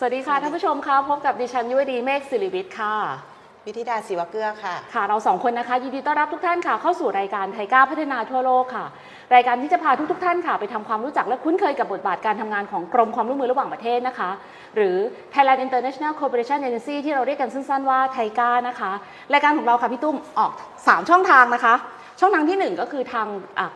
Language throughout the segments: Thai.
สวัสดีค่ะท่านผู้ชมคะพบกับดิฉันยุวดีเมฆศิริวิทย์ค่ะ วิธิดาศิวเกื้อค่ะ ค่ะ เราสองคนนะคะยินดีต้อนรับทุกท่านค่ะ เข้าสู่รายการไทยก้าวพัฒนาทั่วโลกค่ะ รายการที่จะพาทุกๆท่านค่ะ ไปทำความรู้จักและคุ้นเคยกับบทบาทการทำงานของกรมความร่วมมือระหว่างประเทศนะคะ หรือ Thailand International Cooperation Agency ที่เราเรียกกันสั้นๆว่าไทยก้านะคะ รายการของเราค่ะพี่ตุ้มออก 3 ช่องทางนะคะ ช่องทางที่ 1 ก็คือทาง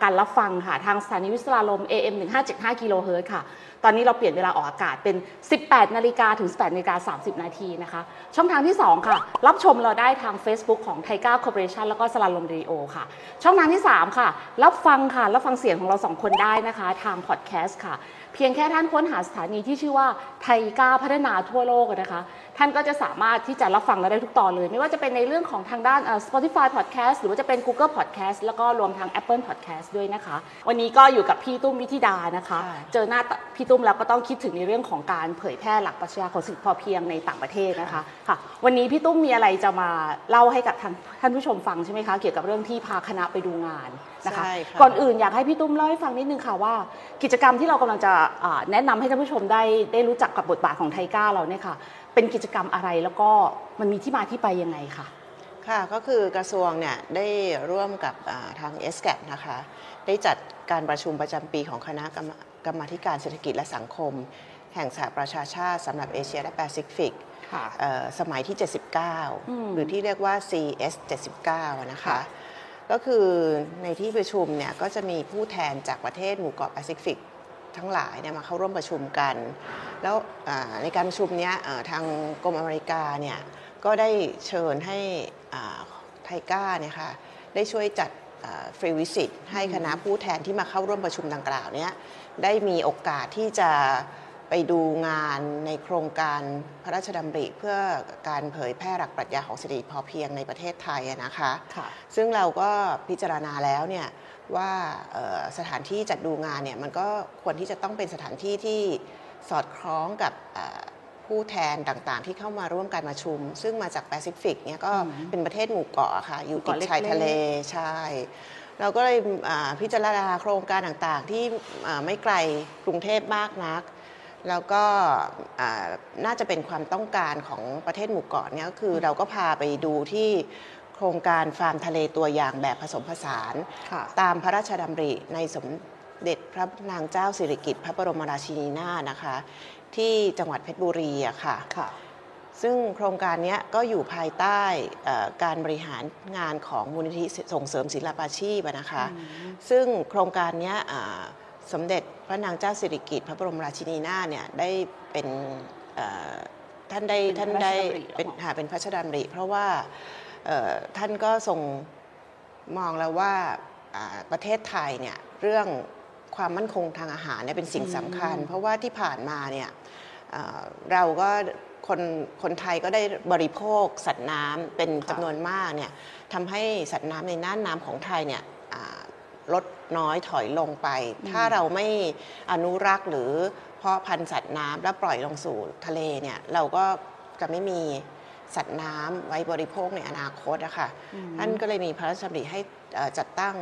การรับฟังค่ะ ทางสถานีวิทยุลาลม AM 1575กิโลเฮิรตซ์ค่ะ ตอนนี้เราเปลี่ยนเวลาออกอากาศเป็น 18 นาฬิกาถึง 18 นาฬิกา 30 นาทีนะคะ ช่องทางที่ 2 ค่ะ รับชมเราได้ทาง Facebook ของ TICA Corporation แล้วก็สราญรมเรดิโอค่ะ ช่องทางที่ 3 ค่ะ รับฟังค่ะ รับฟังเสียงของเราสองคนได้นะคะ ทางพอดแคสต์ค่ะ เพียงแค่ท่านค้นหาสถานีที่ชื่อว่า TICA พัฒนาทั่วโลกนะคะท่านก็จะสามารถที่จะรับฟังเราได้ทุกตอนเลย ไม่ว่าจะเป็นในเรื่องของทางด้านเอ่อ Spotify Podcast หรือว่าจะเป็น Google Podcast แล้วก็รวมทาง Apple Podcast ด้วยนะคะ วันนี้ก็อยู่กับพี่ตุ้มวิธิดานะคะค่ะเจอหน้าพี่ตุ้มแล้วก็ต้องคิดถึงในเรื่องของการเผยแพร่หลักปรัชญาของเศรษฐกิจพอเพียงในต่างประเทศนะคะค่ะ วันนี้พี่ตุ้มมีอะไรจะมาเล่าให้กับท่านท่านผู้ชมฟังใช่ไหมคะเกี่ยวกับเรื่องที่พาคณะไปดูงานนะคะใช่ค่ะก่อนอื่นอยากให้พี่ตุ้มเล่าให้ฟังนิดนึงค่ะว่า กิจกรรมที่เรากำลังจะอ่าแนะนำให้ท่านผู้ชมได้ได้รู้จักกับบทบาทของไทก้าเราเนี่ยค่ะ เป็นกิจกรรมอะไรแล้วก็มันมีที่มาที่ไปยังไงค่ะค่ะก็คือกระทรวงเนี่ยได้ร่วมกับอ่าทาง s c a p นะคะ ได้จัดการประชุมประจำปีของคณะกรรมกรรมาธิการเศรษฐกิจและสังคม แห่งสหประชาชาติสำหรับเอเชียและแปซิฟิกค่ะเอ่อสมัยที่อืม79 หรือที่เรียกว่า CS 79อะนะคะค่ะก็คือในที่ประชุมเนี่ยก็จะมีผู้แทนจากประเทศหมู่เกาะแปซิฟิก ทั้งหลายเนี่ยมาเข้าร่วมประชุมกัน แล้วอ่าในการประชุมเนี้ยเอ่อทางกรมอเมริกาเนี่ยก็ได้เชิญให้อ่าไทก้าเนี่ยค่ะได้ช่วยจัดฟรีวิสิตให้คณะผู้แทนที่มาเข้าร่วมประชุมดังกล่าวเนี้ยได้มีโอกาสที่จะไปดูงานในโครงการพระราชดำริเพื่อการเผยแพร่หลักปรัชญาของเศรษฐกิจพอเพียงในประเทศไทยอะนะคะค่ะซึ่งเราก็พิจารณาแล้วเนี่ย ว่าเอ่อสถานที่จัดดูงานเนี่ยมันก็ควรที่จะต้องเป็นสถานที่ที่สอดคล้องกับเอ่อผู้แทนต่างๆ ที่เข้ามาร่วมการประชุม ซึ่งมาจากแปซิฟิกเนี่ยก็อืมเป็นประเทศหมู่เกาะค่ะ อยู่หมู่ติดเกาะชายเล็กๆทะเลใช่เราก็เลยอ่าพิจารณาโครงการต่างๆ ที่อ่าไม่ไกลกรุงเทพมากนัก แล้วก็อ่าน่าจะเป็นความต้องการของประเทศหมู่เกาะเนี่ยก็คือเราก็พาไปดูที่ โครงการฟาร์มทะเลตัวอย่างแบบผสมผสานค่ะตามพระราชดำริในสมเด็จพระนางเจ้าสิริกิติ์พระบรมราชินีนาถนะคะ ที่จังหวัดเพชรบุรีอะค่ะค่ะซึ่งโครงการเนี้ยก็อยู่ภายใต้เอ่อการบริหารงานของมูลนิธิส่งเสริมศิลปาชีพอะนะคะ ซึ่งโครงการเนี้ยอ่าสมเด็จพระนางเจ้าสิริกิติ์พระบรมราชินีนาถเนี่ยได้เป็นเอ่อท่านได้เป็นท่านพระราชได้ดำริเหรอเป็นหาเป็นพระราชดำริเพราะว่าเอ่อ ท่านก็ทรงมองแล้วว่าอ่าประเทศไทยเนี่ยเรื่องความมั่นคงทางอาหารเนี่ยเป็นสิ่งสำคัญ เพราะว่าที่ผ่านมาเนี่ยเอ่อเราก็คนคนไทยก็ได้บริโภคสัตว์น้ำเป็นค่ะจำนวนมากเนี่ยทำให้สัตว์น้ำในน่านน้ำของไทยเนี่ยอ่าลดน้อยถอยลงไป ถ้าเราไม่อนุรักษ์หรือเพาะพันธุ์สัตว์น้ำแล้วปล่อยลงสู่ทะเลเนี่ยเราก็จะไม่มี สัตว์น้ำไว้บริโภคในอนาคตอะค่ะท่านก็เลยมีพระราชดำริให้เอ่อจัดตั้ง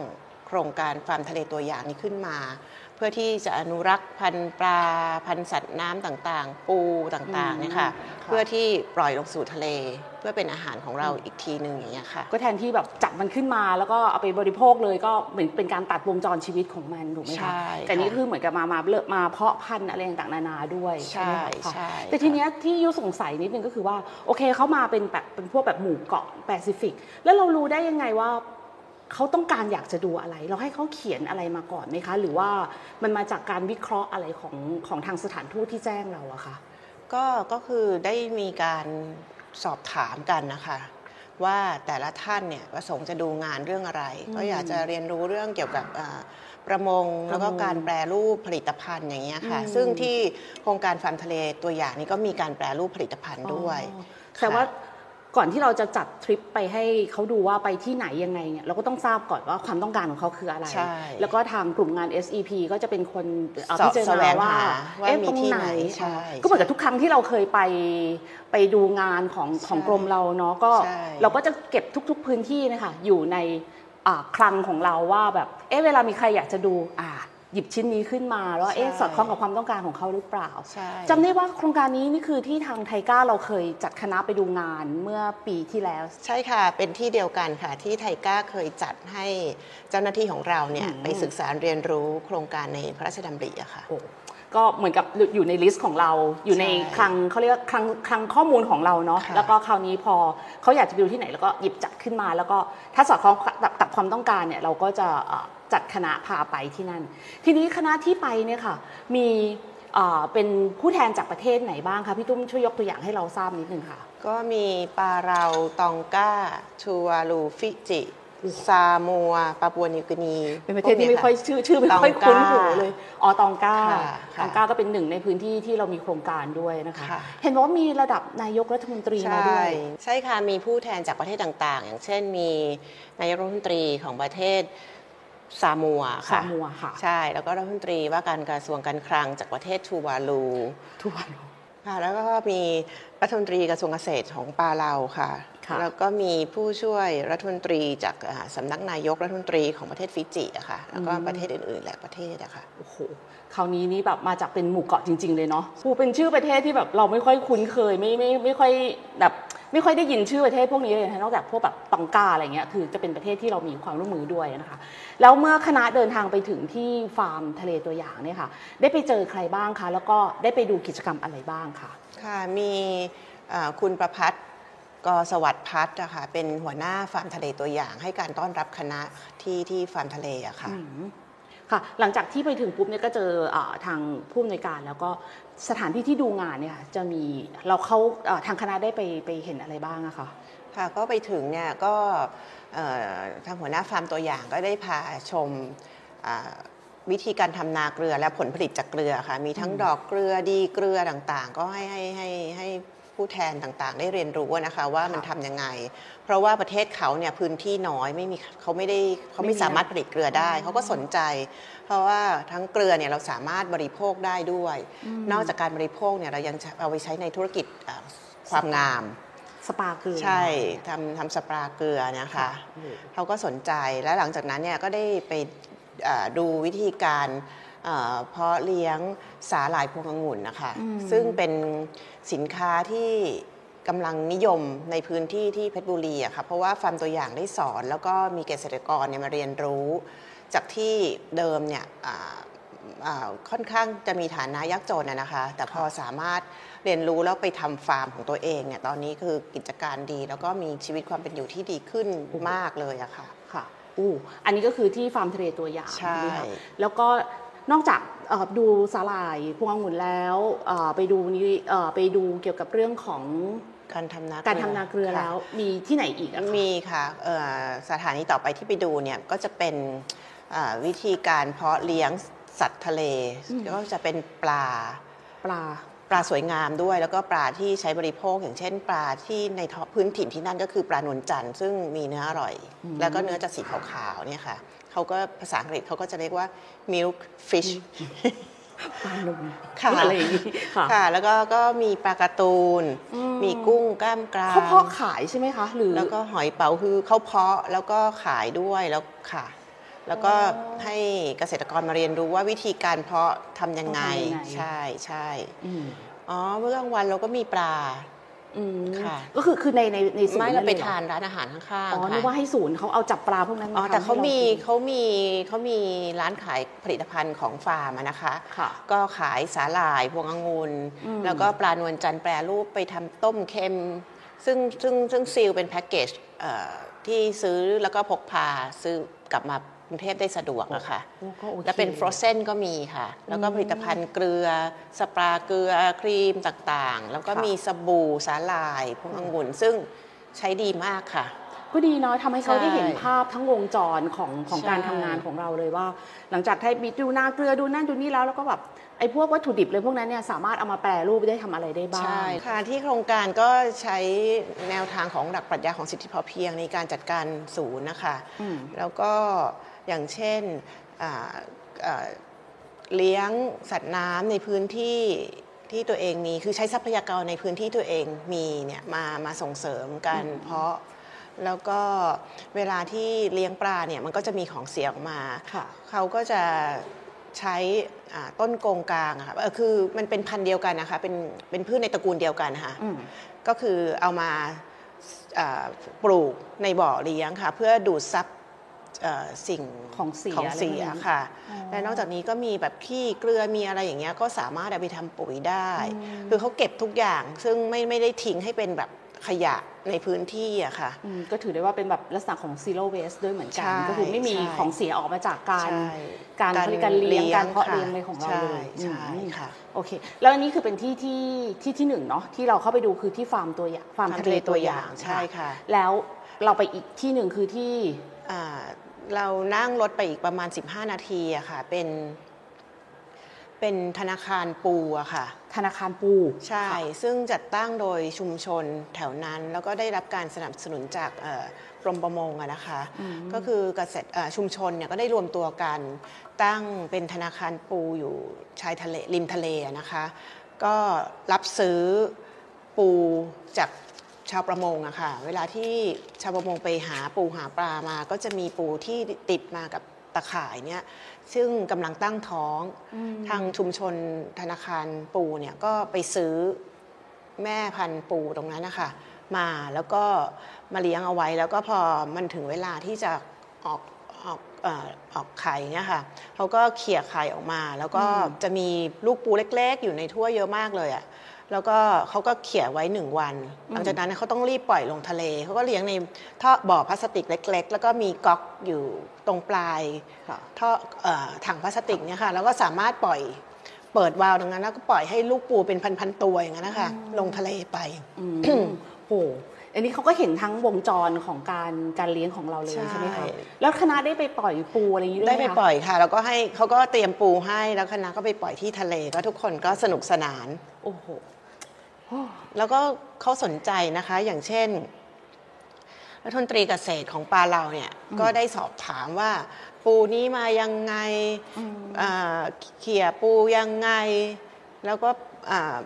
โครงการฟาร์มทะเลตัวอย่างนี้ขึ้นมาเพื่อที่จะอนุรักษ์พันธุ์ปลาพันธุ์สัตว์น้ำต่างๆ ปูต่างๆเนี่ยค่ะอืมค่ะเพื่อที่ปล่อยลงสู่ทะเล เพื่อเป็นอาหารของเราอีกทีหนึ่งอย่างเงี้ยค่ะก็แทนที่แบบจับมันขึ้นมาแล้วก็เอาไปบริโภคเลยก็เหมือนเป็นการตัดวงจรชีวิตของมันถูกไหมใช่คะค่ะแต่นี่ก็คือเหมือนกับมามาเลิกมาเพาะพันธุ์อะไรต่างๆนานาด้วยใช่ไหมคะใช่แต่ทีเนี้ยที่ยุสงสัยนิดนึงก็คือว่าโอเคเขามาเป็นแบบเป็นพวกแบบหมู่เกาะแปซิฟิก แล้วเรารู้ได้ยังไงว่า เขาต้องการอยากจะดูอะไร เราให้เขาเขียนอะไรมาก่อนไหมคะ หรือว่ามันมาจากการวิเคราะห์อะไรของของทางสถานทูตที่แจ้งเราอะคะก็ก็คือได้มีการสอบถามกันนะคะว่าแต่ละท่านเนี่ยประสงค์จะดูงานเรื่องอะไรอืมก็อยากจะเรียนรู้เรื่องเกี่ยวกับอ่าประมงแล้วก็ประมงการแปรรูปผลิตภัณฑ์อย่างเงี้ยค่ะอืมซึ่งที่โครงการฟาร์มทะเลตัวอย่างนี้ก็มีการแปรรูปผลิตภัณฑ์ด้วยอ๋อแต่ว่า ก่อนที่เราจะจัดทริปไปให้เขาดูว่าไปที่ไหนยังไงเนี่ยเราก็ต้องทราบก่อนว่าความต้องการของเขาคืออะไรใช่แล้วก็ทางกลุ่มงาน SEP ก็จะเป็นคนเอ่อสอบพิจารแสวณางว่าหาว่าเอ๊ะมีตรงที่ไหนไหนใช่ก็เหมือนกับทุกครั้งที่เราเคยไปไปดูงานของของกรมเราเนาะก็ใช่เราก็จะเก็บทุก ๆพื้นที่นะคะอยู่ในอ่าคลังของเราว่าแบบเอ๊ะเวลามีใครอยากจะดูอ่า หยิบชิ้นนี้ขึ้นมาแล้วเอ๊ะใช่สอดคล้องกับความต้องการของเขาหรือเปล่าใช่จำได้ว่าโครงการนี้นี่คือที่ทางไทก้าเราเคยจัดคณะไปดูงานเมื่อปีที่แล้ว ใช่ค่ะ เป็นที่เดียวกันค่ะ ที่ไทก้าเคยจัดให้เจ้าหน้าที่ของเราเนี่ยอืมไปศึกษาเรียนรู้โครงการในพระราชดำริอะค่ะโอ้ก็เหมือนกับอยู่ในลิสต์ของเราอยู่ในใช่คลังเขาเรียกว่าคลังคลังข้อมูลของเราเนาะค่ะแล้วก็คราวนี้พอเขาอยากจะไปดูที่ไหนแล้วก็หยิบจัดขึ้นมา แล้วก็ถ้าสอดคล้องกับกับความต้องการเนี่ยเราก็จะเอ่อ จัดคณะพาไปที่นั่น ทีนี้คณะที่ไปเนี่ยค่ะมีเอ่อเป็นผู้แทนจากประเทศไหนบ้างคะพี่ตุ้มช่วยยกตัวอย่างให้เราทราบนิดนึงค่ะ ก็มีปาเราตองกาชูวาลูฟิจิซามัวปาปัวนิวกินี เป็นประเทศที่ไม่ค่อยชื่อชื่อไม่ค่อยตองกาคุ้นหูเลยอ๋อตองกาค่ะตองกาก็เป็นหนึ่งในพื้นที่ที่เรามีโครงการด้วยนะคะค่ะเห็นบอกว่ามีระดับนายกรัฐมนตรีมาใช่ด้วยใช่ค่ะมีผู้แทนจากประเทศต่างๆ อย่างเช่นมีนายกรัฐมนตรีของประเทศ ซามัวซาค่ะมัวค่ะ ใช่ แล้วก็รัฐมนตรีว่าการกระทรวงการคลังจากประเทศทูวาลูทุกวันค่ะ แล้วก็มีรัฐมนตรีกระทรวงเกษตรของปาเราค่ะค่ะ แล้วก็มีผู้ช่วยรัฐมนตรีจากอ่าสำนักนายกรัฐมนตรีของประเทศฟิจิอะค่ะ แล้วก็ประเทศอื่นๆหลายประเทศอะค่ะ โอ้โห คราวนี้นี่แบบมาจากเป็นหมู่เกาะจริง ๆ เลยเนาะปูเป็นชื่อประเทศที่แบบเราไม่ค่อยคุ้นเคยไม่ไม่ไม่ค่อยแบบ ไม่ค่อยได้ยินชื่อประเทศพวกนี้เลยนะนอกจากพวกแบบตองกาอะไรเงี้ยคือจะเป็นประเทศที่เรามีความร่วมมือด้วยนะคะ แล้วเมื่อคณะเดินทางไปถึงที่ฟาร์มทะเลตัวอย่างเนี่ยค่ะ ได้ไปเจอใครบ้างคะ แล้วก็ได้ไปดูกิจกรรมอะไรบ้างคะค่ะมีอ่าคุณประพัฒน์กสวัสดิ์พัฒน์นะคะเป็นหัวหน้าฟาร์มทะเลตัวอย่าง ให้การต้อนรับคณะที่ที่ฟาร์มทะเลอะค่ะอืมค่ะ หลังจากที่ไปถึงปุ๊บเนี่ยก็เจออาทางผู้อำนวยการแล้วก็ สถานที่ที่ดูงานเนี่ยค่ะจะมีเราเข้าอ่าทางคณะได้ไปไปเห็นอะไรบ้างอะคะค่ะก็ไปถึงเนี่ยก็เอ่อทางหัวหน้าฟาร์มตัวอย่างก็ได้พาชมอ่าวิธีการทำนาเกลือและผลผลิตจากเกลือค่ะมีทั้งอืมดอกเกลือดีเกลือต่างๆ ก็ให้ให้ให้ให้ ผู้แทนต่างๆ ได้เรียนรู้นะคะว่ามันทำยังไง เพราะว่าประเทศเขาเนี่ยพื้นที่น้อยไม่มีเขาไม่ได้เขาไม่สามารถผลิตเกลือได้ เขาก็สนใจ เพราะว่าทั้งเกลือเนี่ยเราสามารถบริโภคได้ด้วย นอกจากการบริโภคเนี่ยเรายังเอาไปใช้ในธุรกิจอ่าความงามสปาเกลือใช่ทำทำสปาเกลือนะคะค่ะโอ้เขาก็สนใจและหลังจากนั้นเนี่ยก็ได้ไปเอ่อดูวิธีการ เอ่อเพาะเลี้ยงสาหร่ายพวงองุ่นนะคะอืมซึ่งเป็นสินค้าที่กำลังนิยมในพื้นที่ที่เพชรบุรีอะค่ะ เพราะว่าฟาร์มตัวอย่างได้สอน แล้วก็มีเกษตรกรเนี่ยมาเรียนรู้ จากที่เดิมเนี่ยอ่าอ่าค่อนข้างจะมีฐานะยากจนอะนะคะ แต่พอสามารถเรียนรู้แล้วไปทำฟาร์มของตัวเองเนี่ย ตอนนี้คือกิจการดี แล้วก็มีชีวิตความเป็นอยู่ที่ดีขึ้นมากเลยอะค่ะ ค่ะอู้อันนี้ก็คือที่ฟาร์มทะเลตัวอย่างใช่ไหมคะแล้วก็ นอกจากเอ่อดูสาหร่ายพวงองุ่นแล้วเอ่อไปดูนี่เอ่อไปดูเกี่ยวกับเรื่องของการทำนาการทำนาเกลือค่ะแล้วมีที่ไหนอีกอะคะมีค่ะเอ่อสถานีต่อไปที่ไปดูเนี่ยก็จะเป็นอ่าวิธีการเพาะเลี้ยงสัตว์ทะเลก็จะเป็นปลาปลาปลาสวยงามด้วย แล้วก็ปลาที่ใช้บริโภคอย่างเช่น ปลาที่ในท้องพื้นถิ่นที่นั่นก็คือปลานวลจันทร์ซึ่งมีเนื้ออร่อย แล้วก็เนื้อจะสีขาวๆเนี่ยค่ะ เขาก็ภาษาอังกฤษเขาก็จะเรียกว่า milk fish ปลาหนุ่มค่ะอะไรอย่างนี้ค่ะค่ะ แล้วก็ก็มีปลาการ์ตูนอืมมีกุ้งกล้ามกรามเขาเพาะขายใช่ไหมคะหรือแล้วก็หอยเป๋าคือเขาเพาะแล้วก็ขายด้วยแล้วค่ะ แล้วก็อ๋อให้เกษตรกรมาเรียนรู้ว่าวิธีการเพาะทำยังไงต้องทำยังไงใช่ใช่อืมอ๋อเมื่อกลางวันเราก็มีปลา อืมค่ะ ก็คือคือในในในศูนย์ไม่เราไปลยหอทานร้านอาหารข้างๆอ๋อค่ะนึกว่าให้ศูนย์เขาเอาจับปลาพวกนั้นอ๋อมาแต่ทำเขาให้รมีกินเขามีเขามีร้านขายผลิตภัณฑ์ของฟาร์มอะนะคะ ค่ะ ก็ขายสาหร่ายพวงองุ่นอืม แล้วก็ปลานวลจันทร์แปรรูปไปทำต้มเค็ม ซึ่งซึ่งซึ่งซีลเป็นแพ็กเกจเอ่อที่ซื้อแล้วก็พกพาซื้อกลับมาก รุงเทพได้สะดวกอะค่ะโอ้ก็โอคแล้วเป็นฟรอเซนก็มีค่ะ แล้วก็อืมผลิตภัณฑ์เกลือ สปาเกลือครีมต่างๆ แล้วก็ค่ะมีสบู่สาหร่ายพวงองุ่นซึ่งใช้ดีมากค่ะ ก็ดีเนาะทำให้เขาใช่ได้เห็นภาพทั้งวงจรของของใช่การทำงานของเราเลยว่า หลังจากที่มีดูนาเกลือดูนั่นดูนี่แล้วแล้วก็แบบไอ้พวกวัตถุดิบเลยพวกนั้นเนี่ยสามารถเอามาแปรรูปได้ทำอะไรได้บ้าง ใช่ค่ะที่โครงการก็ใช้แนวทางของหลักปรัชญาของสิทธิพอเพียงในการจัดการศูนย์นะคะอืมแล้วก็ อย่างเช่นอ่าอ่าเลี้ยงสัตว์น้ำในพื้นที่ที่ตัวเองมีคือใช้ทรัพยากรในพื้นที่ตัวเองมีเนี่ยมามาส่งเสริมการเพาะแล้วก็เวลาที่เลี้ยงปลาเนี่ยมันก็จะมีของเสียออกมาค่ะเขาก็จะใช้อ่าต้นโกงกลางอะค่ะเออคือมันเป็นพันธุ์เดียวกันนะคะเป็นเป็นพืชในตระกูลเดียวกันนะคะอืมก็คือเอามาอ่าปลูกในบ่อเลี้ยงค่ะ เพื่อดูดซับเอ่อ สิ่งของเสียของเสียอะไรพวกนี้ค่ะอ๋อและนอกจากนี้ก็มีแบบขี้เกลือมีอะไรอย่างเงี้ยก็สามารถเอาไปทำปุ๋ยได้อืมคือเขาเก็บทุกอย่างซึ่งไม่ไม่ได้ทิ้งให้เป็นแบบขยะในพื้นที่อะค่ะอืมก็ถือได้ว่าเป็นแบบลักษณะของ zero waste ด้วยเหมือนกันใช่ก็คือไม่มีใช่ของเสียออกมาจากการใช่การผลิตการเลี้ยงการเพาะค่เลี้ยงอะไรของเราเลยใช่อืมค่ะโอเค แล้วอันนี้คือเป็นที่ที่ที่ที่หนึ่งเนาะที่เราเข้าไปดูคือที่ฟาร์มตัวอย่างฟาร์มทะเลตัวอย่างใช่ค่ะ แล้วเราไปอีกที่หนึ่งคือที่อ่า เรานั่งรถไปอีกประมาณ 15 นาทีอะค่ะ เป็น เป็นธนาคารปูอะค่ะ ธนาคารปูใช่ ซึ่งจัดตั้งโดยชุมชนแถวนั้น แล้วก็ได้รับการสนับสนุนจากเอ่อกรมประมงอะนะคะอืมก็คือเกษตรเอ่อชุมชนเนี่ยก็ได้รวมตัวกัน ตั้งเป็นธนาคารปูอยู่ชายทะเลริมทะเลอะนะคะ ก็รับซื้อปูจาก ชาวประมงอะค่ะ เวลาที่ชาวประมงไปหาปูหาปลามา ก็จะมีปูที่ติดมากับตะข่ายเนี่ยซึ่งกำลังตั้งท้องอืมทางชุมชนธนาคารปูเนี่ยก็ไปซื้อแม่พันธุ์ปูตรงนั้นนะคะมาแล้วก็มาเลี้ยงเอาไว้ แล้วก็พอมันถึงเวลาที่จะออกออกเอ่อออกไข่เนี่ยค่ะเขาก็เขี่ยไข่ออกมา แล้วก็อืมจะมีลูกปูเล็ก ๆ อยู่ในถ้วยเยอะมากเลยอะ่ะ แล้วก็เขาก็เขี่ยไว้หนึ่งวัน หลังจากนั้นเขาต้องรีบปล่อยลงทะเล เขาก็เลี้ยงในท่อบ่อพลาสติกเล็ก ๆ แล้วก็มีก๊อกอยู่ตรงปลายค่ะท่อเอ่อถังพลาสติกเนี่ยค่ะ แล้วก็สามารถปล่อยเปิดวาล์วตรงนั้นแล้วก็ปล่อยให้ลูกปูเป็นพันๆตัวอย่างนั้นนะคะลงทะเลไปอืมโอ้อันนี้เขาก็เห็นทั้งวงจรของการการเลี้ยงของเราเลยใช่ใช่ไหมคะแล้วคณะได้ไปปล่อยปูอะไรอย่างนี้ด้วยได้ไหมไปคะปล่อยค่ะ แล้วก็ให้เขาก็เตรียมปูให้แล้วคณะก็ไปปล่อยที่ทะเลก็ทุกคนก็สนุกสนาน โอ้โห แล้วก็เขาสนใจนะคะอย่างเช่นรัฐมนตรีเกษตรของปลาเราเนี่ยอืมก็ได้สอบถามว่าปูนี้มายังไงอืมอ่าเขี่ยปูยังไง แล้วก็อ่า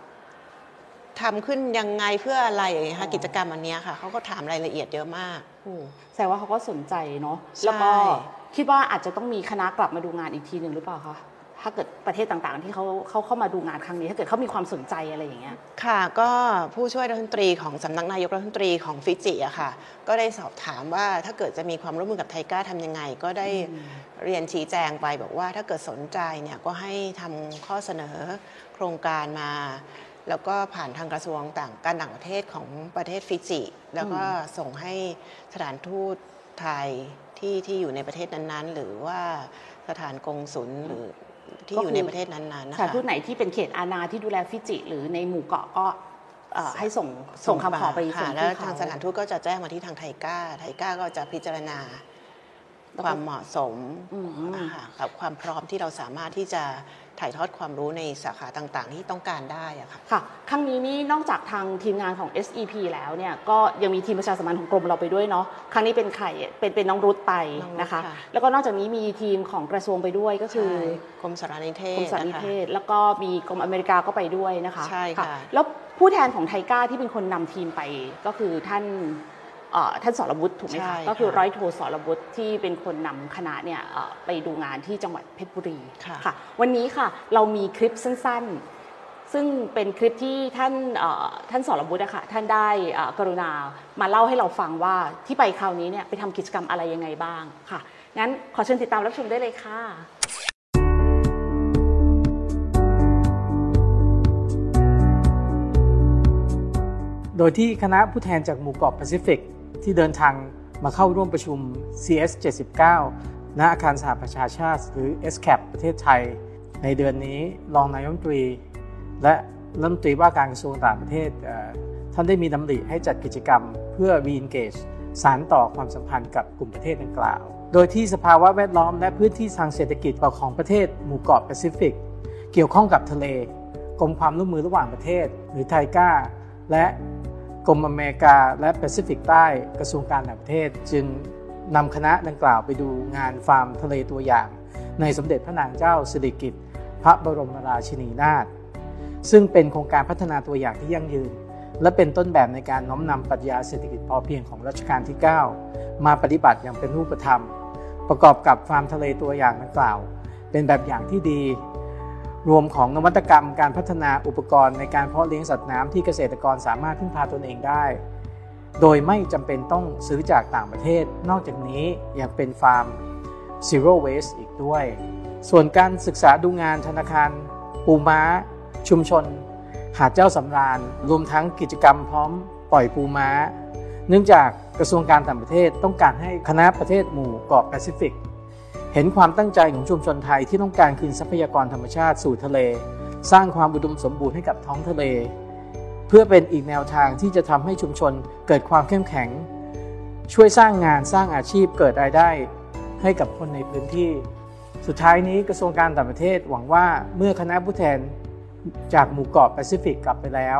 ทำขึ้นยังไงเพื่ออะไรอย่างเงี้ยค่ะกิจกรรมอันเนี้ยค่ะเขาก็ถามรายละเอียดเยอะมากโอ้แสดงว่าเขาก็สนใจเนาะใช่แล้วก็คิดว่าอาจจะต้องมีคณะกลับมาดูงานอีกทีหนึ่งหรือเปล่าคะ ถ้าเกิดประเทศต่างๆ ที่เขาเขาเข้ามาดูงานครั้งนี้ ถ้าเกิดเขามีความสนใจอะไรอย่างเงี้ยค่ะ ก็ผู้ช่วยรัฐมนตรีของสำนักนายกรัฐมนตรีของฟิจิอะค่ะ ก็ได้สอบถามว่าถ้าเกิดจะมีความร่วมมือกับไทก้าทำยังไง ก็ได้เรียนชี้แจงไปบอกว่าถ้าเกิดสนใจเนี่ยก็ให้ทำข้อเสนอโครงการมาแล้วก็ผ่านทางกระทรวงต่างการต่างประเทศของประเทศฟิจิ แล้วก็ส่งให้สถานทูตไทยที่ที่อยู่ในประเทศนั้นๆ หรือว่าสถานกงสุลหรือ ที่อยู่ในประเทศนั้นๆนะสถานคะทูตไหนที่เป็นเขตอาณาที่ดูแลฟิจิ หรือในหมู่เกาะก็เอ่อให้ส่งส่งคำขอไปส่ค่ะงแล้วที่ทางเขาสถานทูตก็จะแจ้งมาที่ทางไทก้า ไทก้าก็จะพิจารณาแล้วก็ ความเหมาะสมอืมอ่าค่ะกับความพร้อมที่เราสามารถที่จะถ่ายทอดความรู้ในสาขาต่างๆ ที่ต้องการได้อะค่ะค่ะครั้งนี้นี่นอกจากทางทีมงานของ SEP แล้วเนี่ยก็ยังมีทีมประชาสัมพันธ์ของกรมเราไปด้วยเนาะครั้งนี้เป็นใครเป็นเป็นน้องรุตไปน้องรุธนะคะค่ะแล้วก็นอกจากนี้มีทีมของกระทรวงไปด้วยก็คือใช่กรมสารนิเทกรศมสารนินะคะเทศ แล้วก็มีกรมอเมริกาก็ไปด้วยนะคะใช่ค่ะแล้วผู้แทนของไทก้าที่เป็นคนนำทีมไปก็คือท่านเอ่อ ท่านสรวุฒิถูกไหมใช่คะค่ะก็คือร้อยโทสรวุฒิที่เป็นคนนำคณะเนี่ยเอ่อไปดูงานที่จังหวัดเพชรบุรีค่ะ วันนี้ค่ะเรามีคลิปสั้นๆ ซึ่งเป็นคลิปที่ท่านเอ่อท่านสรวุฒิอะค่ะท่านได้เอ่อกรุณามาเล่าให้เราฟังว่าที่ไปคราวนี้เนี่ยไปทำกิจกรรมอะไรยังไงบ้างค่ะงั้นขอเชิญติดตามรับชมได้เลยค่ะโดยที่คณะผู้แทนจากหมู่เกาะแปซิฟิก ที่เดินทางมาเข้าร่วมประชุม CS 79ณอาคารสหประชาชาติ หรือ SCAP ประเทศไทย ในเดือนนี้รองนายกรัฐมนตรี และรัฐมนตรีว่าการกระทรวงต่างประเทศท่านได้มีดำริให้จัดกิจกรรมเพื่อ re-engage สารต่อความสัมพันธ์กับกลุ่มประเทศดังกล่าว โดยที่สภาวะแวดล้อมและพื้นที่ทางเศรษฐกิจของประเทศหมู่เกาะแปซิฟิก เกี่ยวข้องกับทะเล กรมความร่วมมือระหว่างประเทศ หรือไทก้า และ กรมอเมริกาและแปซิฟิกใต้กระทรวงการต่างประเทศ จึงนำคณะดังกล่าวไปดูงานฟาร์มทะเลตัวอย่าง ในสมเด็จพระนางเจ้าสิริกิติ์พระบรมราชินีนาถซึ่งเป็นโครงการพัฒนาตัวอย่างที่ยั่งยืน และเป็นต้นแบบในการน้อมนำปรัชญาเศรษฐกิจพอเพียงของรัชกาลที่ 9 มาปฏิบัติอย่างเป็นรูปธรรม ประกอบกับฟาร์มทะเลตัวอย่างดังกล่าวเป็นแบบอย่างที่ดี รวมของนวัตกรรมการพัฒนาอุปกรณ์ในการเพาะเลี้ยงสัตว์น้ำที่เกษตรกรสามารถพึ่งพาตนเองได้ โดยไม่จำเป็นต้องซื้อจากต่างประเทศ นอกจากนี้ยังเป็นฟาร์ม Zero Waste อีกด้วย ส่วนการศึกษาดูงานธนาคาร ปูม้า ชุมชน หาดเจ้าสำราญ รวมทั้งกิจกรรมพร้อมปล่อยปูม้า เนื่องจากกระทรวงการต่างประเทศต้องการให้คณะประเทศหมู่เกาะแปซิฟิก เห็นความตั้งใจของชุมชนไทยที่ต้องการคืนทรัพยากรธรรมชาติสู่ทะเล สร้างความอุดมสมบูรณ์ให้กับท้องทะเล เพื่อเป็นอีกแนวทางที่จะทำให้ชุมชนเกิดความเข้มแข็ง ช่วยสร้างงานสร้างอาชีพเกิดรายได้ให้กับคนในพื้นที่ สุดท้ายนี้กระทรวงการต่างประเทศหวังว่าเมื่อคณะผู้แทนจากหมู่เกาะแปซิฟิกกลับไปแล้ว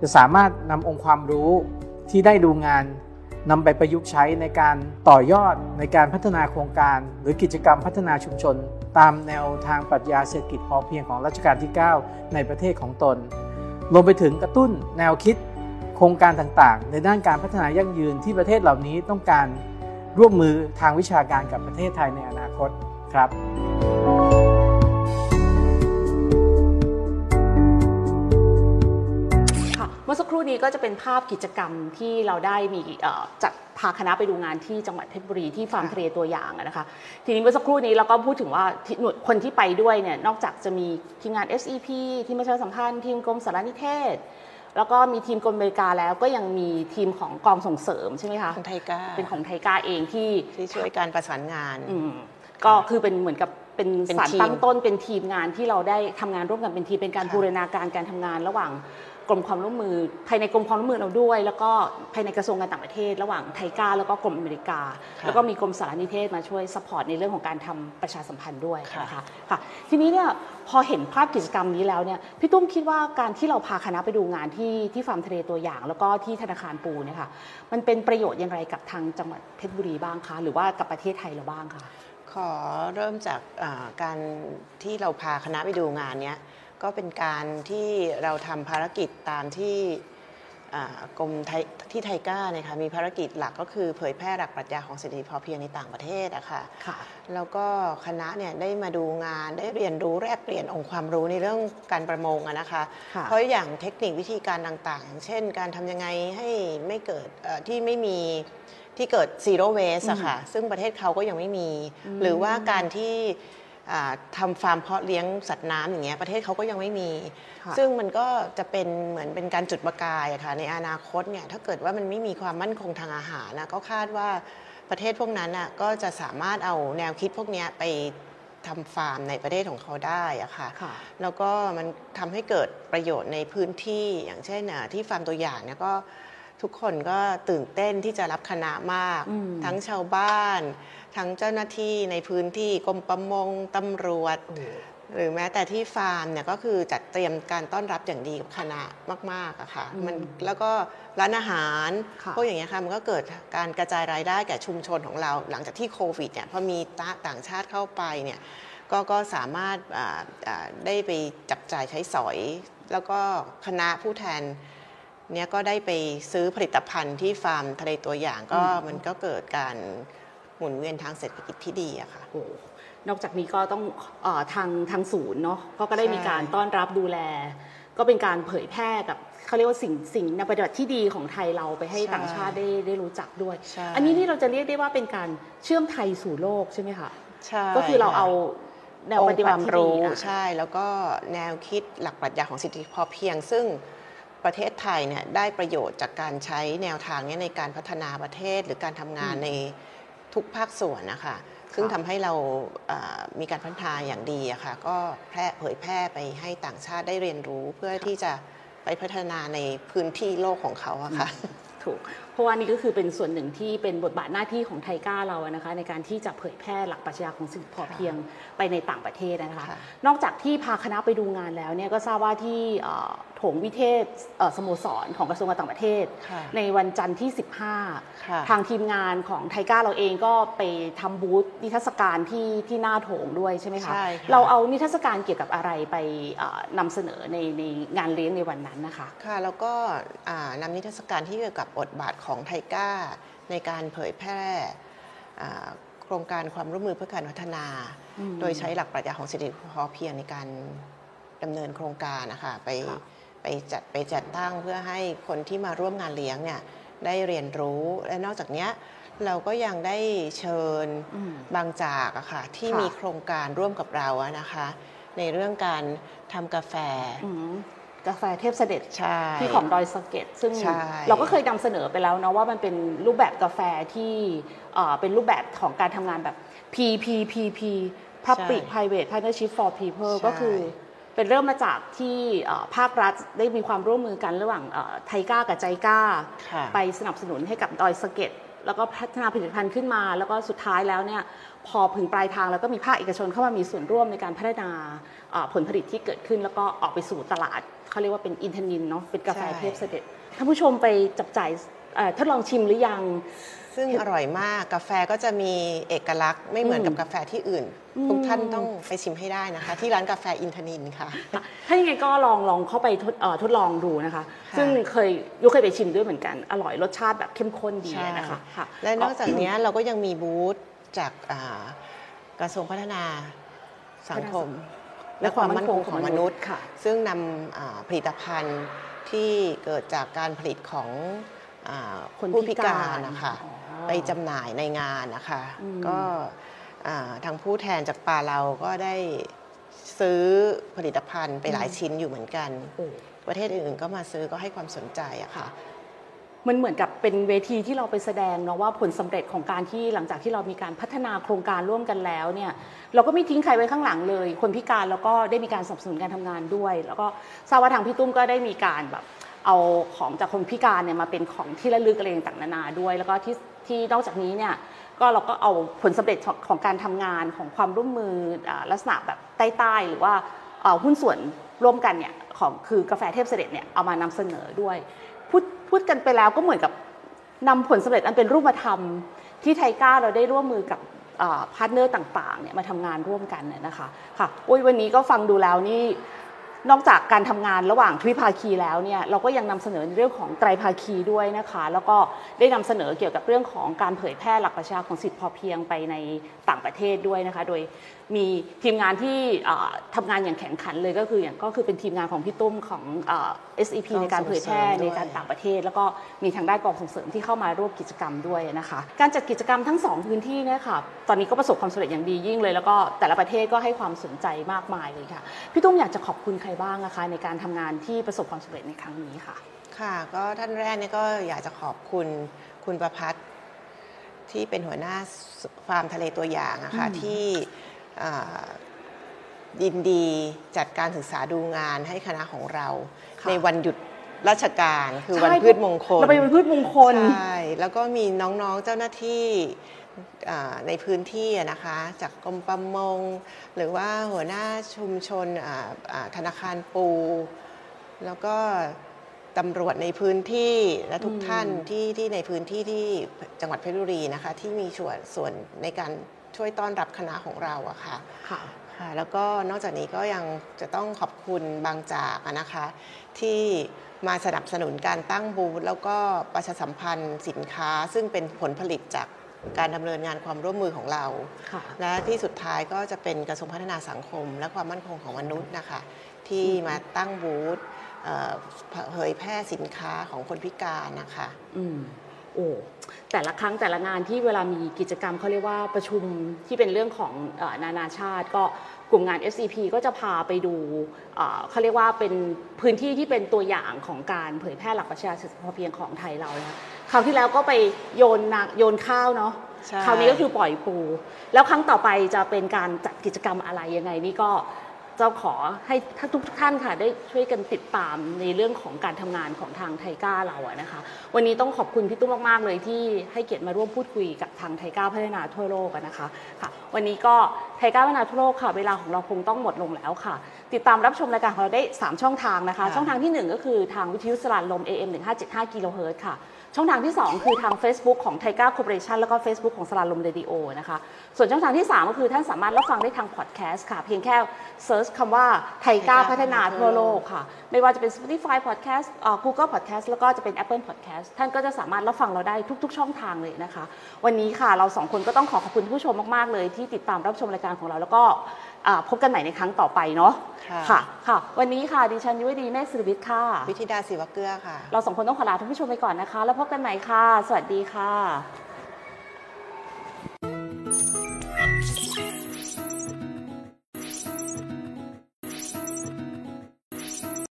จะสามารถนำองค์ความรู้ที่ได้ดูงาน นำไปประยุกต์ใช้ในการต่อยอดในการพัฒนาโครงการ หรือกิจกรรมพัฒนาชุมชน ตามแนวทางปรัชญาเศรษฐกิจพอเพียงของรัชกาลที่ 9 ในประเทศของตน รวมไปถึงกระตุ้นแนวคิด โครงการต่างๆ ในด้านการพัฒนายั่งยืนที่ประเทศเหล่านี้ต้องการร่วมมือทางวิชาการกับประเทศไทยในอนาคตครับ เมื่อสักครู่นี้ก็จะเป็นภาพกิจกรรมที่เราได้มีเอ่อจัดพาคณะไปดูงานที่จังหวัดเพชรบุรีที่ฟาร์มค่ะทะเลตัวอย่างอะนะคะทีนี้เมื่อสักครู่นี้เราก็พูดถึงว่าที่หน่วยคนที่ไปด้วยเนี่ยนอกจากจะมีทีมงาน SEP ทีมประชาสัมพันธ์ทีมกรมสารนิเทศแล้วก็มีทีมกรมบริการแล้วก็ยังมีทีมของกองส่งเสริมใช่ไหมคะของไทก้าเป็นของไทยกาเองที่ที่ช่วยการประสานงานอืมก็คือเป็นเหมือนกับเป็นเป็นสารทีมตั้งต้นเป็นทีมงานที่เราได้ทำงานร่วมกันเป็นทีมเป็นการค่ะบูรณาการการทำงานระหว่าง กรมความร่วมมือ ภายในกรมความร่วมมือเราด้วย แล้วก็ภายในกระทรวงการต่างประเทศ ระหว่างไทยกาแล้วก็กรมอเมริกาค่ะแล้วก็มีกรมสารนิเทศมาช่วยสปอร์ตในเรื่องของการทำประชาสัมพันธ์ด้วยค่ะนะคะค่ะทีนี้เนี่ยพอเห็นภาพกิจกรรมนี้แล้วเนี่ยพี่ตุ้มคิดว่าการที่เราพาคณะไปดูงานที่ที่ฟาร์มทะเลตัวอย่าง แล้วก็ที่ธนาคารปูเนี่ยค่ะมันเป็นประโยชน์อย่างไรกับทางจังหวัดเพชรบุรีบ้างคะหรือว่ากับประเทศไทยเราบ้างคะขอเริ่มจากอ่าการที่เราพาคณะไปดูงานเนี้ย ก็เป็นการที่เราทำภารกิจตามที่อ่ากรมไทยที่ไทก้าเนี่ยค่ะมีภารกิจหลักก็คือเผยแพร่หลักปรัชญาของเศรษฐกิจพอเพียงในต่างประเทศอะค่ะค่ะแล้วก็คณะเนี่ยได้มาดูงานได้เรียนรู้แลกเปลี่ยนองค์ความรู้ในเรื่องการประมงอะนะคะค่ะเพราะอย่างเทคนิควิธีการต่างๆ อย่างเช่น การทำยังไงให้ไม่เกิดเอ่อที่ไม่มีที่เกิด zero waste อะค่ะซึ่งประเทศเขาก็ยังไม่มีอืมหรือว่าการที่อ่า ทำฟาร์มเพาะเลี้ยงสัตว์น้ำอย่างเงี้ยประเทศเขาก็ยังไม่มีค่ะซึ่งมันก็จะเป็นเหมือนเป็นการจุดประกายอะค่ะในอนาคตเนี่ยถ้าเกิดว่ามันไม่มีความมั่นคงทางอาหารนะก็คาดว่าประเทศพวกนั้นน่ะก็จะสามารถเอาแนวคิดพวกเนี้ยไปทำฟาร์มในประเทศของเขาได้อะค่ะค่ะ แล้วก็มันทำให้เกิดประโยชน์ในพื้นที่อย่างเช่นอะที่ฟาร์มตัวอย่างเนี่ยก็ ทุกคนก็ตื่นเต้นที่จะรับคณะมากอืมทั้งชาวบ้าน ทั้งเจ้าหน้าที่ในพื้นที่กรมประมงตำรวจ หรือแม้แต่ที่ฟาร์มเนี่ยก็คือจัดเตรียมการต้อนรับอย่างดีกับคณะมากๆอะค่ะอืมมันแล้วก็ร้านอาหารค่ะพวกอย่างเงี้ยค่ะมันก็เกิดการกระจายรายได้แก่ชุมชนของเรา หลังจากที่โควิดเนี่ยพอมีต่างชาติเข้าไปเนี่ยก็ก็สามารถอ่าอ่าได้ไปจับจ่ายใช้สอย แล้วก็คณะผู้แทน เนี่ยก็ได้ไปซื้อผลิตภัณฑ์ที่ฟาร์มทะเลตัวอย่างก็อืมมันก็เกิดการหมุนเวียนทางเศรษฐกิจที่ดีอะค่ะโอ้นอกจากนี้ก็ต้องเออทางทางศูนย์เนาะก็ก็ได้ใช่มีการต้อนรับดูแล ก็เป็นการเผยแพร่กับเขาเรียกว่าสิ่งสิ่งในปฏิบัติที่ดีของไทยเราไปให้ต่างชาติได้ได้รู้จักด้วยใช่อันนี้นี่เราจะเรียกได้ว่าเป็นการเชื่อมไทยสู่โลกใช่ไหมคะใช่ก็คือเราเอาแนวองปค์ฏิคบัติวามที่ดีรู้อะใช่ แล้วก็แนวคิดหลักปรัชญาของเศรษฐกิจพอเพียงซึ่ง ประเทศไทยเนี่ยได้ประโยชน์จากการใช้แนวทางเนี้ในการพัฒนาประเทศหรือการทำงานอืมในทุกภาคส่วนนะคะซึ่งค่ะทำให้เราอ่ามีการพัฒนาอย่างดีอะค่ะก็แพร่เผยแพร่ไปให้ต่างชาติได้เรียนรู้เพื่อที่จะไปพัฒนาในพื้นที่โลกของเขาอะค่ะถูกเพราะว่านี่ก็คือเป็นส่วนหนึ่งที่เป็นบทบาทหน้าที่ของไทก้าเราอะนะคะ ในการที่จะเผยแพร่หลักปรัชญาของเศรษฐกิจพอเพียงไปในต่างประเทศนะคะค่ะนอกจากที่พาคณะไปดูงานแล้วเนี่ยก็ทราบว่าที่ เอ่อโถงวิเทศเอ่อสโมสรของกระทรวงการต่างประเทศค่ะในวันจันทร์ที่ค่ะ15 ทางทีมงานของไทก้าเราเองก็ไปทำบูธนิทรรศการที่ที่หน้าโถงด้วยใช่ไหมคะใช่ค่ะเราเอานิทรรศการเกี่ยวกับอะไรไปเอ่อนำเสนอในในงานเลี้ยงในวันนั้นนะคะ ค่ะ แล้วก็อ่านำนิทรรศการที่เกี่ยวกับบทบาทของไทก้าในการเผยแพร่อ่าโครงการความร่วมมือเพื่อการพัฒนาอืมโดยใช้หลักปรัชญาของเศรษฐกิจพอเพียงในการดำเนินโครงการนะคะไปค่ะ ไปจัดไปจัดตั้งเพื่อให้คนที่มาร่วมงานเลี้ยงเนี่ยได้เรียนรู้และนอกจากเนี้ยเราก็ยังได้เชิญอืมบางจากอะค่ะที่ค่ะมีโครงการร่วมกับเราอะนะคะ ในเรื่องการทำกาแฟอืมกาแฟเทพเสด็จใช่ที่ของดอยสะเก็ดซึ่งใช่เราก็เคยนำเสนอไปแล้วเนาะว่ามันเป็นรูปแบบกาแฟที่เอ่อเป็นรูปแบบของการทำงานแบบ PPPP Public Private Partnership for People ก็คือ เป็นเริ่มมาจากที่เอ่อภาครัฐได้มีความร่วมมือกันระหว่างเอ่อไทก้ากับใจก้าค่ะไปสนับสนุนให้กับดอยสะเก็ดแล้วก็พัฒนาผลิตภัณฑ์ขึ้นมา แล้วก็สุดท้ายแล้วเนี่ยพอถึงปลายทางแล้วก็มีภาคเอกชนเข้ามามีส่วนร่วมในการพัฒนาเอ่อผลผลิตที่เกิดขึ้น แล้วก็ออกไปสู่ตลาดเขาเรียกว่าเป็นอินทนินเนาะเป็นกาแฟใช่เทพเสด็จท่านผู้ชมไปจับจ่ายเอ่อทดลองชิมหรือยัง ซึ่งอร่อยมากกาแฟก็จะมีเอกลักษณ์ไม่เหมือนกับอืมกาแฟที่อื่นอืมทุกท่านต้องไปชิมให้ได้นะคะ ที่ร้านกาแฟอินทนินค่ะ ถ้ายังไงก็ลองลองเข้าไปทดเอ่อทดลองดูนะคะค่ะซึ่งเคยยุเคยไปชิมด้วยเหมือนกัน อร่อยรสชาติแบบเข้มข้นดีเลยนะคะค่ะและนอกจากเนี้ยเราก็ยังมีบูธจากอ่ากระทรวงพัฒนาสังคม และความมั่นคงของมนุษย์ค่ะ ซึ่งนำอ่าผลิตภัณฑ์ที่เกิดจากการผลิตของอาคนผู้พิพิการการนะคะอ๋อ ไปจำหน่ายในงานนะคะอืมก็อ่าทางผู้แทนจากปาเราก็ได้ซื้อผลิตภัณฑ์ไปหลายชิ้นอยู่เหมือนกันโอ้ประเทศอื่นๆก็มาซื้อก็ให้ความสนใจอะค่ะ มันเหมือนกับเป็นเวทีที่เราไปแสดงเนาะว่าผลสำเร็จของการที่หลังจากที่เรามีการพัฒนาโครงการร่วมกันแล้วเนี่ย เราก็ไม่ทิ้งใครไว้ข้างหลังเลย คนพิการแล้วก็ได้มีการสนับสนุนการทำงานด้วย แล้วก็ทราบว่าทางพี่ตุ้มก็ได้มีการแบบ เอาของจากคนพิการเนี่ยมาเป็นของที่ระลึกอะไรต่างๆนานาด้วย แล้วก็ที่ที่นอกจากนี้เนี่ยก็เราก็เอาผลสำเร็จของของการทำงานของความร่วมมือลักษณะแบบใต้ใต้หรือว่าหุ้นส่วนร่วมกันเนี่ยของคือกาแฟเทพเสด็จเนี่ยเอามานำเสนอด้วยพูดพูดกันไปแล้วก็เหมือนกับนำผลสำเร็จอันเป็นรูปธรรมที่ TICA เราได้ร่วมมือกับ partner ต่างๆเนี่ยมาทำงานร่วมกันเนี่ยนะคะค่ะโอ้ยวันนี้ก็ฟังดูแล้วนี่ นอกจากการทำงานระหว่างทวิภาคีแล้วเนี่ยเราก็ยังนำเสนอในเรื่องของไตรภาคีด้วยนะคะ แล้วก็ได้นำเสนอเกี่ยวกับเรื่องของการเผยแพร่หลักประชาของสิทธิพอเพียงไปในต่างประเทศด้วยนะคะ โดยมีทีมงานที่เอ่อทำงานอย่างแข็งขันเลยก็คืออย่างก็คือเป็นทีมงานของพี่ตุ้มของเอ่อ SEP ในการเผยแพร่ในการต่างประเทศ แล้วก็มีทางด้านกองส่งเสริมที่เข้ามาร่วมกิจกรรมด้วยนะคะ การจัดกิจกรรมทั้งสองพื้นที่เนยคะตอนนี้ก็ประสบความสำเร็จอย่างดียิ่งเลย แล้วก็แต่ละประเทศก็ให้ความสนใจมากมายเลยค่ะพี่ตุ้มอยากจะขอบคุณใครบ้างนะคะในการทำงานที่ประสบความสำเร็จในครั้งนี้ค่ะ ค่ะก็ท่านแรกเนี่ยก็อยากจะขอบคุณคุณประพัฒน์ที่เป็นหัวหน้าฟาร์มทะเลตัวอย่างอะค่ะอืม ที่อ่ายินดีจัดการศึกษาดูงานให้คณะของเรา ค่ะในวันหยุดราชการคือวันใช่พืชมงคลเราไปวันพืชมงคล ใช่แล้วก็มีน้องๆเจ้าหน้าที่อ่า ในพื้นที่อะนะคะจากกรมประมง หรือว่าหัวหน้าชุมชนอ่าอ่าธนาคารปู แล้วก็ตำรวจในพื้นที่และทุกอืมท่านที่ที่ในพื้นที่ที่จังหวัดเพชรบุรีนะคะ ที่มีส่วนส่วนในการช่วยต้อนรับคณะของเราอะค่ะค่ะค่ะแล้วก็นอกจากนี้ก็ยังจะต้องขอบคุณบางจากอะนะคะ ที่มาสนับสนุนการตั้งบูธแล้วก็ประชาสัมพันธ์สินค้า ซึ่งเป็นผลผลิตจาก การดำเนินงานความร่วมมือของเราค่ะและที่สุดท้ายก็จะเป็นกระทรวงพัฒนาสังคม และความมั่นคงของมนุษย์นะคะ ที่มาตั้งบูธเอ่อเผยแพร่สินค้าของคนพิการนะคะอืมโอ้แต่ละครั้งแต่ละงานที่เวลามีกิจกรรมเขาเรียกว่าประชุมที่เป็นเรื่องของเออนานาชาติ ก็กลุ่มงาน SCP ก็จะพาไปดูเอ่อเขาเรียกว่าเป็นพื้นที่ที่เป็นตัวอย่างของการเผยแพร่หลักประชาธิปไตยพอเพียงของไทยเรานะ คะคราวที่แล้วก็ไปโยนนาโยนข้าวเนาะใช่คราวนี้ก็คือปล่อยปู แล้วครั้งต่อไปจะเป็นการจัดกิจกรรมอะไรยังไงนี่ก็เจ้าขอให้ทุกท่านค่ะได้ช่วยกันติดตามในเรื่องของการทำงานของทางไทก้าเราอะนะคะ วันนี้ต้องขอบคุณพี่ตุ้มมาก ๆ เลยที่ให้เกียรติมาร่วมพูดคุยกับทางไทก้าพัฒนาทั่วโลกอะนะคะค่ะ วันนี้ก็ไทก้าพัฒนาทั่วโลกค่ะ เวลาของเราคงต้องหมดลงแล้วค่ะ ติดตามรับชมรายการของเราได้ 3 ช่องทางนะคะค่ะช่องทางที่ 1 ก็คือทางวิทยุสราญรมย์ AM 1575กิโลเฮิรตซ์ค่ะ ช่องทางที่ 2 คือทาง Facebook ของ TICA Corporation แล้วก็ Facebook ของสราญรมเรดิโอนะคะ ส่วนช่องทางที่ 3 ก็คือท่านสามารถรับฟังได้ทางพอดแคสต์ค่ะ เพียงแค่ search คำว่า TICA พัฒนาทั่วโลกค่ะ ไม่ว่าจะเป็น Spotify Podcast เอ่อ Google Podcast แล้วก็จะเป็น Apple Podcast ท่านก็จะสามารถรับฟังเราได้ทุก ๆ ช่องทางเลยนะคะ วันนี้ค่ะเราสองคนก็ต้องขอขอบคุณผู้ชมมากๆเลยที่ติดตามรับชมรายการของเราแล้วก็อ่า พบกันใหม่ในครั้งต่อไปเนาะค่ะค่ะค่ะ วันนี้ค่ะดิฉันยุวดีแม่สิริวิทย์ค่ะ วิธิดาศิวเกลือค่ะ เราสองคนต้องขอลาท่านผู้ชมไปก่อนนะคะ แล้วพบกันใหม่ค่ะ สวัสดีค่ะ